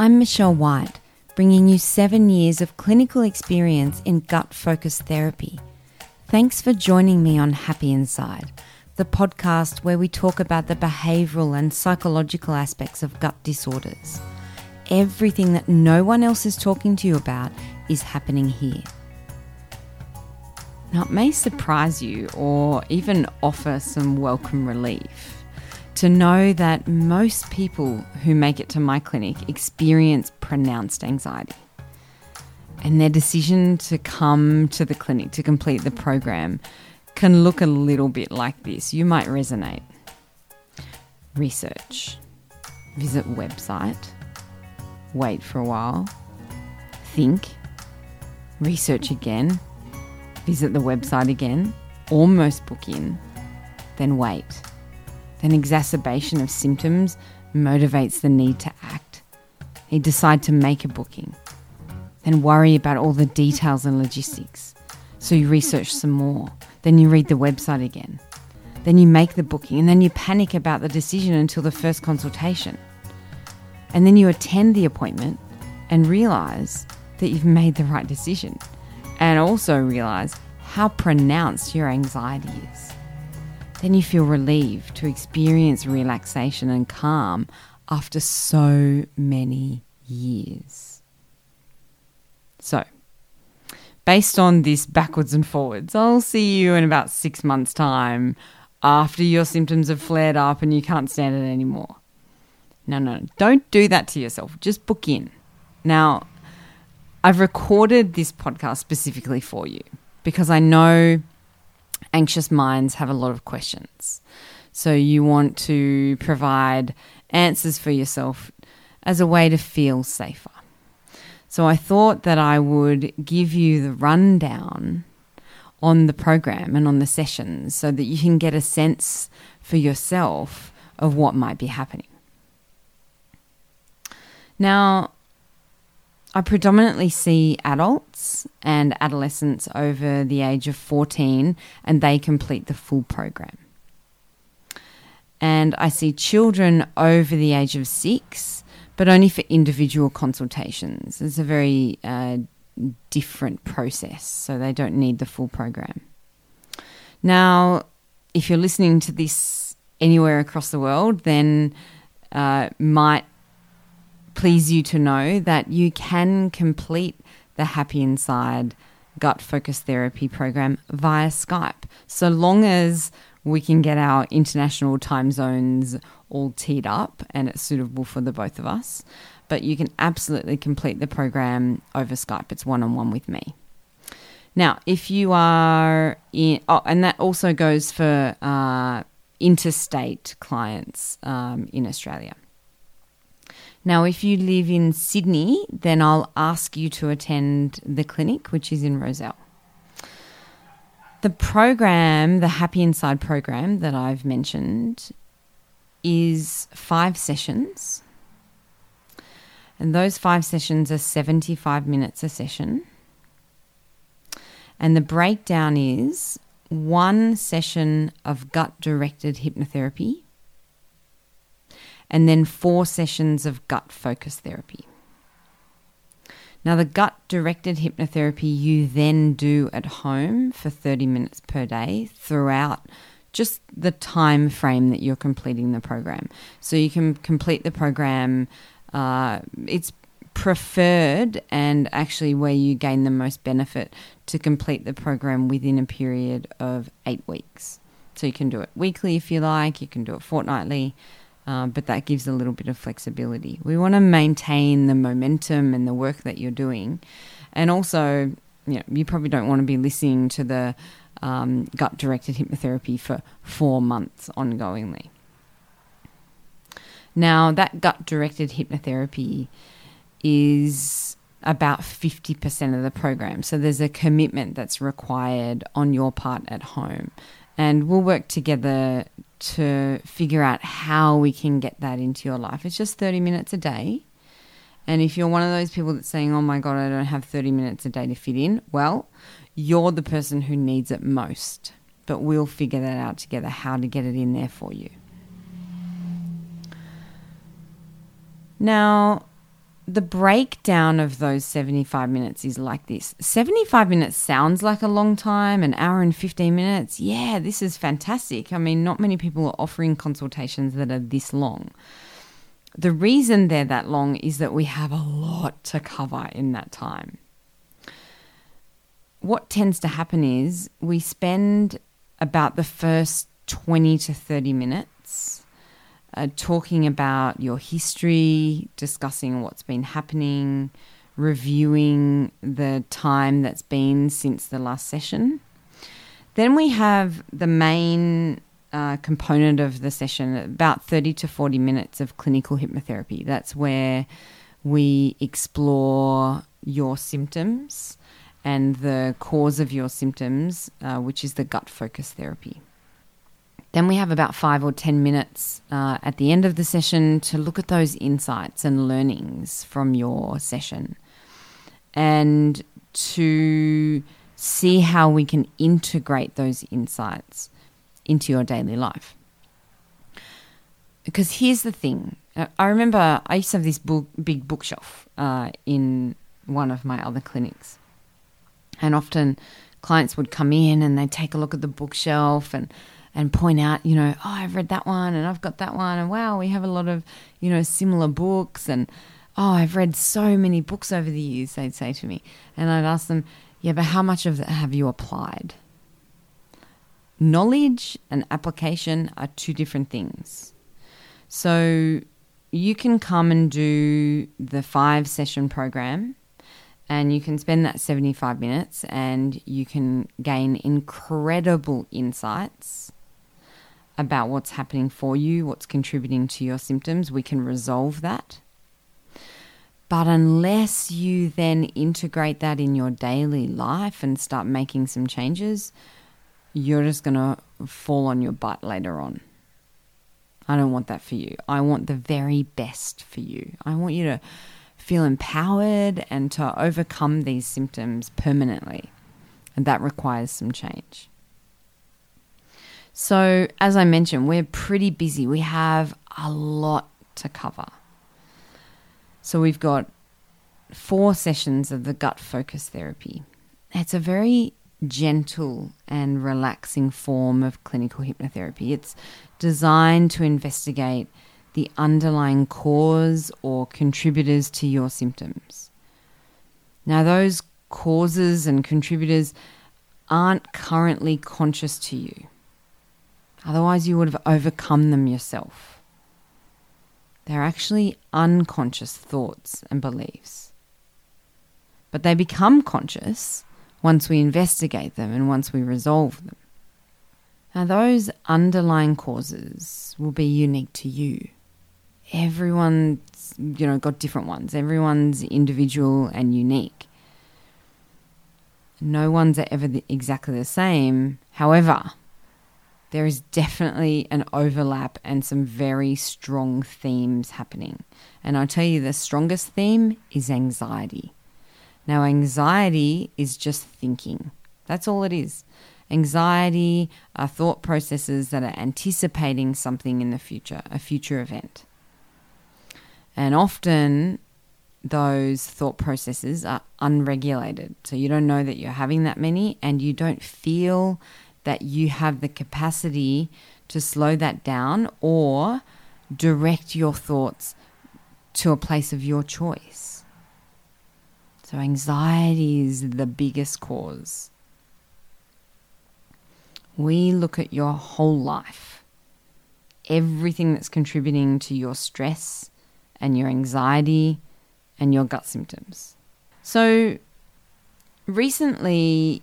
I'm Michelle White, bringing you seven years of clinical experience in gut focused therapy. Thanks for joining me on Happy Inside, the podcast where we talk about the behavioral and psychological aspects of gut disorders. Everything that no one else is talking to you about is happening here. Now, it may surprise you or even offer some welcome relief to know that most people who make it to my clinic experience pronounced anxiety. And their decision to come to the clinic to complete the program can look a little bit like this. You might resonate. Research, visit website, wait for a while, think, research again, visit the website again, almost book in, then wait then exacerbation of symptoms motivates the need to act. You decide to make a booking, then worry about all the details and logistics. So you research some more, then you read the website again. Then you make the booking, and then you panic about the decision until the first consultation. And then you attend the appointment and realize that you've made the right decision, and also realize how pronounced your anxiety is. Then you feel relieved to experience relaxation and calm after so many years. So, based on this backwards and forwards, I'll see you in about six months' time after your symptoms have flared up and you can't stand it anymore. No, no, don't do that to yourself. Just book in. Now, I've recorded this podcast specifically for you because I know anxious minds have a lot of questions. So you want to provide answers for yourself as a way to feel safer. So I thought that I would give you the rundown on the program and on the sessions so that you can get a sense for yourself of what might be happening. Now, I predominantly see adults and adolescents over the age of 14, and they complete the full program. And I see children over the age of six, but only for individual consultations. It's a very uh, different process, so they don't need the full program. Now, if you're listening to this anywhere across the world, then uh, might please you to know that you can complete the Happy Inside gut focus therapy program via Skype, so long as we can get our international time zones all teed up and it's suitable for the both of us. But you can absolutely complete the program over Skype. It's one on one with me. Now, if you are in, oh, and that also goes for uh, interstate clients um, in Australia. Now, if you live in Sydney, then I'll ask you to attend the clinic, which is in Rozelle. The program, the Happy Inside program that I've mentioned, is five sessions. And those five sessions are 75 minutes a session. And the breakdown is one session of gut directed hypnotherapy and then four sessions of gut focus therapy. Now, the gut directed hypnotherapy you then do at home for 30 minutes per day throughout just the time frame that you're completing the program. So you can complete the program, uh, it's preferred and actually where you gain the most benefit to complete the program within a period of eight weeks. So you can do it weekly if you like, you can do it fortnightly. Uh, but that gives a little bit of flexibility. We want to maintain the momentum and the work that you're doing, and also, you know, you probably don't want to be listening to the um, gut directed hypnotherapy for four months ongoingly. Now, that gut directed hypnotherapy is about 50% of the program. So there's a commitment that's required on your part at home. And we'll work together to figure out how we can get that into your life. It's just 30 minutes a day. And if you're one of those people that's saying, oh my God, I don't have 30 minutes a day to fit in, well, you're the person who needs it most. But we'll figure that out together how to get it in there for you. Now, the breakdown of those 75 minutes is like this 75 minutes sounds like a long time, an hour and 15 minutes. Yeah, this is fantastic. I mean, not many people are offering consultations that are this long. The reason they're that long is that we have a lot to cover in that time. What tends to happen is we spend about the first 20 to 30 minutes uh, talking about your history, discussing what's been happening, reviewing the time that's been since the last session. Then we have the main uh, component of the session, about 30 to 40 minutes of clinical hypnotherapy. That's where we explore your symptoms and the cause of your symptoms, uh, which is the gut focus therapy. Then we have about five or 10 minutes uh, at the end of the session to look at those insights and learnings from your session and to see how we can integrate those insights into your daily life. Because here's the thing I remember I used to have this book, big bookshelf uh, in one of my other clinics. And often clients would come in and they'd take a look at the bookshelf and and point out, you know, oh, I've read that one and I've got that one, and wow, we have a lot of, you know, similar books, and oh, I've read so many books over the years, they'd say to me. And I'd ask them, yeah, but how much of that have you applied? Knowledge and application are two different things. So you can come and do the five session program and you can spend that 75 minutes and you can gain incredible insights about what's happening for you, what's contributing to your symptoms. We can resolve that. But unless you then integrate that in your daily life and start making some changes, you're just going to fall on your butt later on. I don't want that for you. I want the very best for you. I want you to feel empowered and to overcome these symptoms permanently. And that requires some change. So, as I mentioned, we're pretty busy. We have a lot to cover. So, we've got four sessions of the gut focus therapy. It's a very gentle and relaxing form of clinical hypnotherapy. It's designed to investigate the underlying cause or contributors to your symptoms. Now, those causes and contributors aren't currently conscious to you. Otherwise, you would have overcome them yourself. They're actually unconscious thoughts and beliefs. But they become conscious once we investigate them and once we resolve them. Now, those underlying causes will be unique to you. Everyone's, you know, got different ones. Everyone's individual and unique. No one's are ever exactly the same. However, there is definitely an overlap and some very strong themes happening. And I'll tell you, the strongest theme is anxiety. Now, anxiety is just thinking, that's all it is. Anxiety are thought processes that are anticipating something in the future, a future event. And often those thought processes are unregulated. So you don't know that you're having that many and you don't feel that you have the capacity to slow that down or direct your thoughts to a place of your choice. So, anxiety is the biggest cause. We look at your whole life, everything that's contributing to your stress and your anxiety and your gut symptoms. So, recently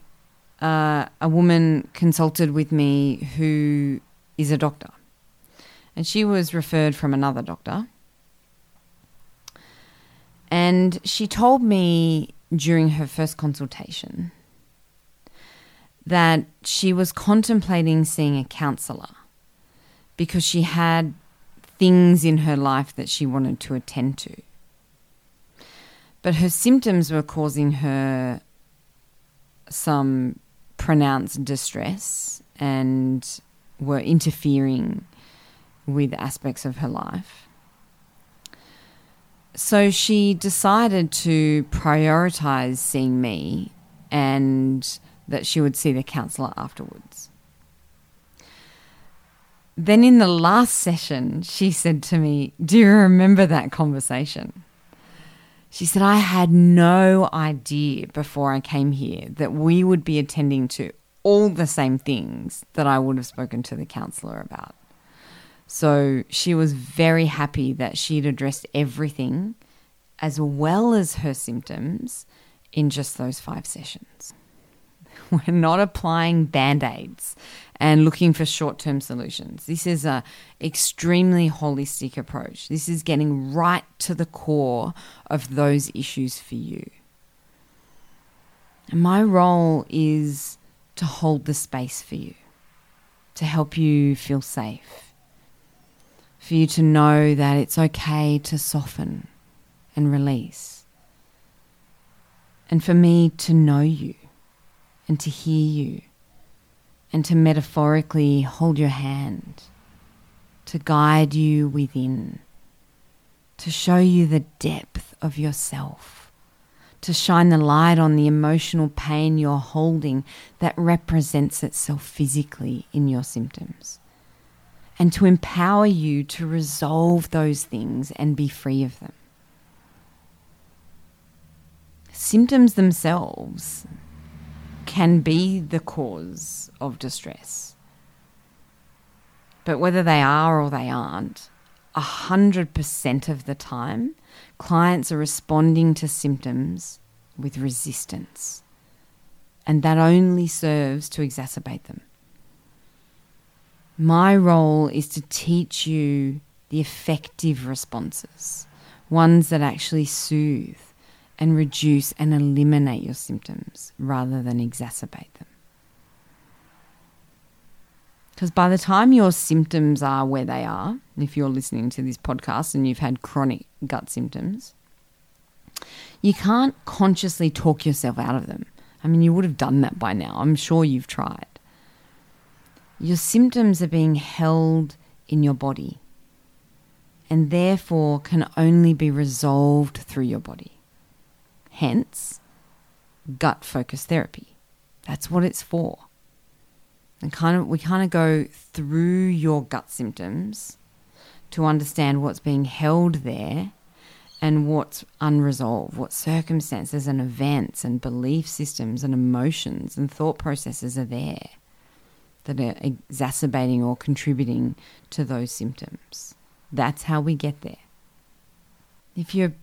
uh, a woman consulted with me who is a doctor. And she was referred from another doctor. And she told me during her first consultation that she was contemplating seeing a counselor because she had things in her life that she wanted to attend to. But her symptoms were causing her some pronounced distress and were interfering with aspects of her life. So she decided to prioritize seeing me and that she would see the counselor afterwards. Then in the last session, she said to me, Do you remember that conversation? She said, I had no idea before I came here that we would be attending to all the same things that I would have spoken to the counselor about. So she was very happy that she'd addressed everything as well as her symptoms in just those five sessions. We're not applying band aids and looking for short term solutions. This is an extremely holistic approach. This is getting right to the core of those issues for you. And my role is to hold the space for you, to help you feel safe, for you to know that it's okay to soften and release, and for me to know you and to hear you and to metaphorically hold your hand, to guide you within, to show you the depth of yourself, to shine the light on the emotional pain you're holding that represents itself physically in your symptoms, and to empower you to resolve those things and be free of them. Symptoms themselves can be the cause of distress. But whether they are or they aren't, 100% of the time, clients are responding to symptoms with resistance. And that only serves to exacerbate them. My role is to teach you the effective responses, ones that actually soothe and reduce and eliminate your symptoms rather than exacerbate them. Because by the time your symptoms are where they are, if you're listening to this podcast and you've had chronic gut symptoms, you can't consciously talk yourself out of them. I mean, you would have done that by now. I'm sure you've tried. Your symptoms are being held in your body and therefore can only be resolved through your body. Hence, gut focused therapy. That's what it's for. And kind of we kind of go through your gut symptoms to understand what's being held there and what's unresolved, what circumstances and events and belief systems and emotions and thought processes are there that are exacerbating or contributing to those symptoms. That's how we get there. If you're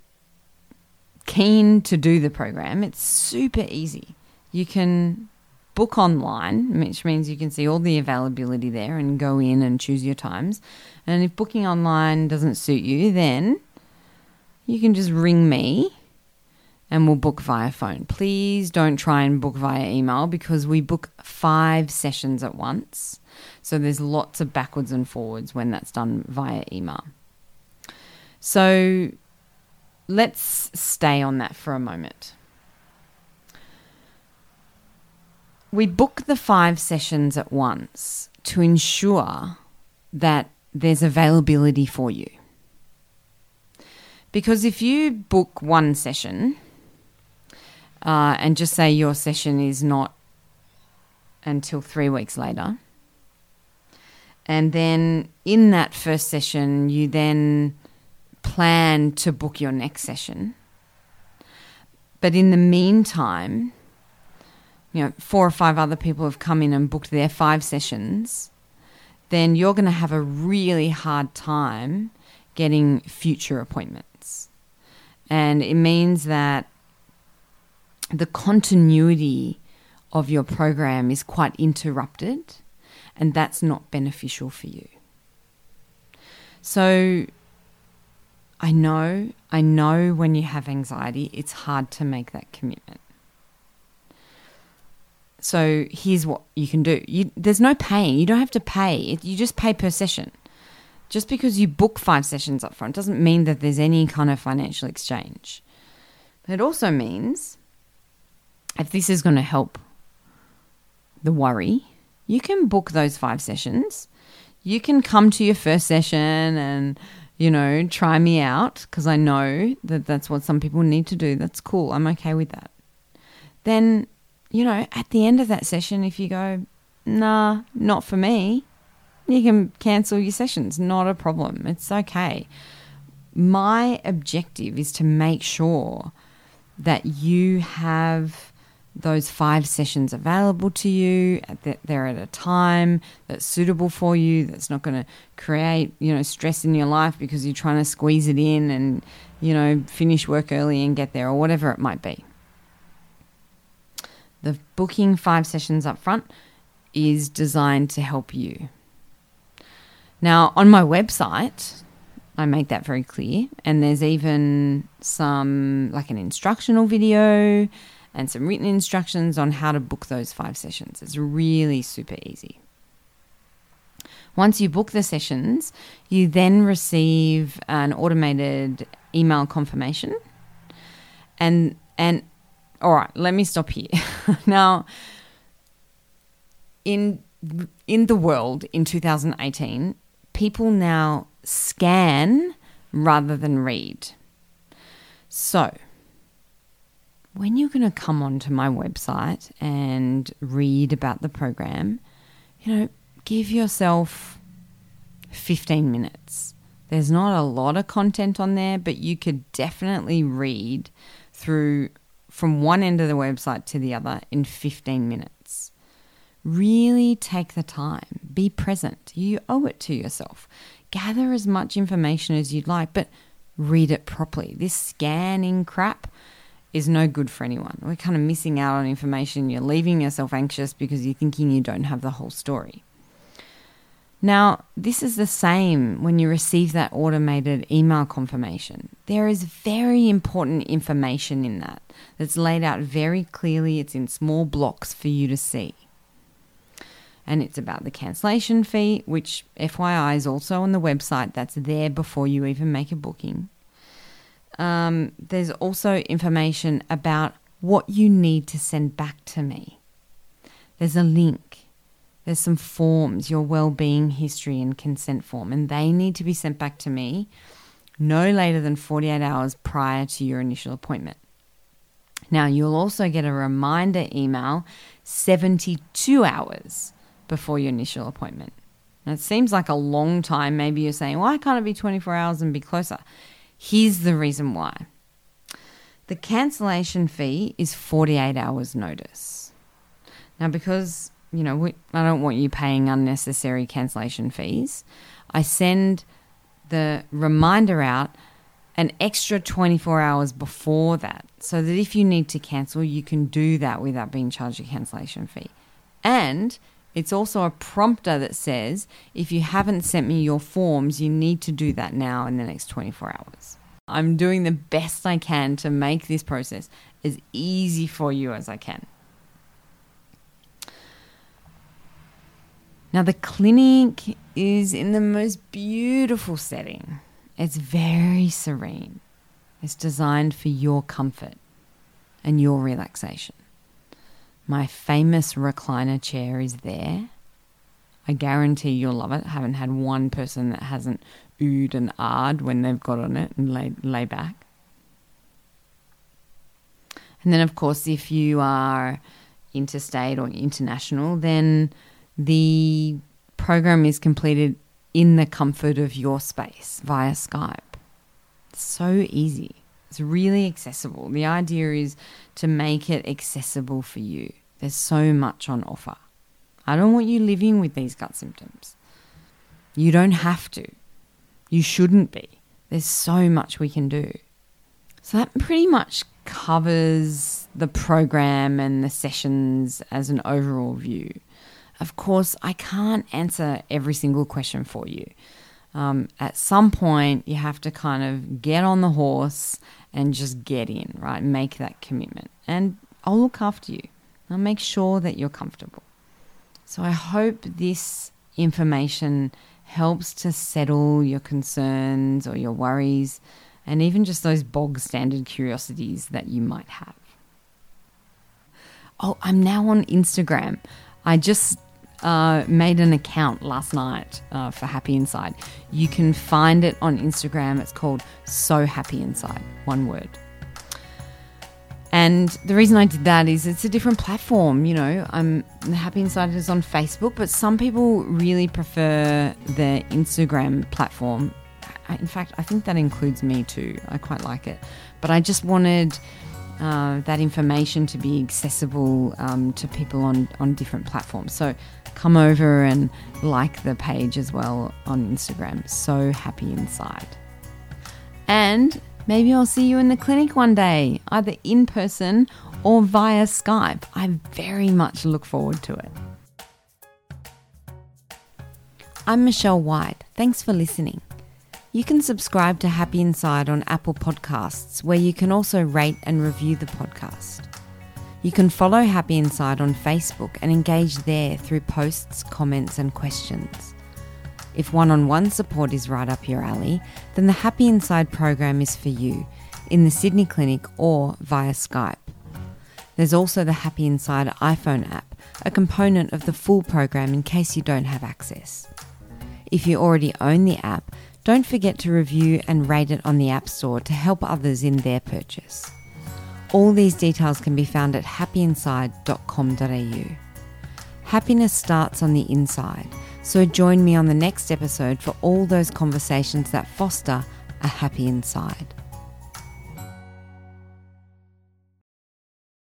keen to do the program, it's super easy. You can book online, which means you can see all the availability there and go in and choose your times. And if booking online doesn't suit you, then you can just ring me and we'll book via phone. Please don't try and book via email because we book five sessions at once. So there's lots of backwards and forwards when that's done via email. So let's stay on that for a moment. We book the five sessions at once to ensure that there's availability for you. Because if you book one session uh, and just say your session is not until three weeks later, and then in that first session, you then plan to book your next session. But in the meantime, you know, four or five other people have come in and booked their five sessions, then you're going to have a really hard time getting future appointments. And it means that the continuity of your program is quite interrupted, and that's not beneficial for you. So, I know, I know when you have anxiety, it's hard to make that commitment. So here's what you can do. You, there's no paying. You don't have to pay. You just pay per session. Just because you book five sessions up front doesn't mean that there's any kind of financial exchange. But it also means if this is going to help the worry, you can book those five sessions. You can come to your first session and you know, try me out because I know that that's what some people need to do. That's cool. I'm okay with that. Then, you know, at the end of that session, if you go, nah, not for me, you can cancel your sessions. Not a problem. It's okay. My objective is to make sure that you have those five sessions available to you that they're at a time that's suitable for you that's not going to create you know stress in your life because you're trying to squeeze it in and you know finish work early and get there or whatever it might be. The booking five sessions up front is designed to help you. Now on my website I make that very clear and there's even some like an instructional video and some written instructions on how to book those five sessions. It's really super easy. Once you book the sessions, you then receive an automated email confirmation. And and all right, let me stop here. now in in the world in 2018, people now scan rather than read. So, when you're going to come onto my website and read about the program, you know, give yourself 15 minutes. There's not a lot of content on there, but you could definitely read through from one end of the website to the other in 15 minutes. Really take the time, be present. You owe it to yourself. Gather as much information as you'd like, but read it properly. This scanning crap is no good for anyone. We're kind of missing out on information. You're leaving yourself anxious because you're thinking you don't have the whole story. Now, this is the same when you receive that automated email confirmation. There is very important information in that that's laid out very clearly. It's in small blocks for you to see. And it's about the cancellation fee, which, FYI, is also on the website. That's there before you even make a booking um, there's also information about what you need to send back to me. There's a link. There's some forms, your well-being history and consent form, and they need to be sent back to me no later than 48 hours prior to your initial appointment. Now, you'll also get a reminder email 72 hours before your initial appointment. Now, it seems like a long time. Maybe you're saying, why can't it be 24 hours and be closer? Here's the reason why the cancellation fee is 48 hours notice. Now, because, you know, we, I don't want you paying unnecessary cancellation fees, I send the reminder out an extra 24 hours before that so that if you need to cancel, you can do that without being charged a cancellation fee. And it's also a prompter that says if you haven't sent me your forms, you need to do that now in the next 24 hours. I'm doing the best I can to make this process as easy for you as I can. Now, the clinic is in the most beautiful setting. It's very serene. It's designed for your comfort and your relaxation. My famous recliner chair is there. I guarantee you'll love it. I haven't had one person that hasn't oohed and ahed when they've got on it and lay, lay back. And then, of course, if you are interstate or international, then the program is completed in the comfort of your space via Skype. It's so easy. It's really accessible. The idea is to make it accessible for you. There's so much on offer. I don't want you living with these gut symptoms. You don't have to. You shouldn't be. There's so much we can do. So that pretty much covers the program and the sessions as an overall view. Of course, I can't answer every single question for you. Um, at some point, you have to kind of get on the horse and just get in, right? Make that commitment. And I'll look after you. I'll make sure that you're comfortable. So I hope this information helps to settle your concerns or your worries and even just those bog standard curiosities that you might have. Oh, I'm now on Instagram. I just uh, made an account last night uh, for Happy Inside. You can find it on Instagram. It's called So Happy Inside, one word. And the reason I did that is it's a different platform. You know, I'm Happy Inside is on Facebook, but some people really prefer the Instagram platform. In fact, I think that includes me too. I quite like it. But I just wanted uh, that information to be accessible um, to people on, on different platforms. So come over and like the page as well on Instagram. So happy inside. And maybe I'll see you in the clinic one day, either in person or via Skype. I very much look forward to it. I'm Michelle White. Thanks for listening. You can subscribe to Happy Inside on Apple Podcasts, where you can also rate and review the podcast. You can follow Happy Inside on Facebook and engage there through posts, comments, and questions. If one on one support is right up your alley, then the Happy Inside program is for you in the Sydney Clinic or via Skype. There's also the Happy Inside iPhone app, a component of the full program in case you don't have access. If you already own the app, don't forget to review and rate it on the App Store to help others in their purchase. All these details can be found at happyinside.com.au. Happiness starts on the inside, so join me on the next episode for all those conversations that foster a happy inside.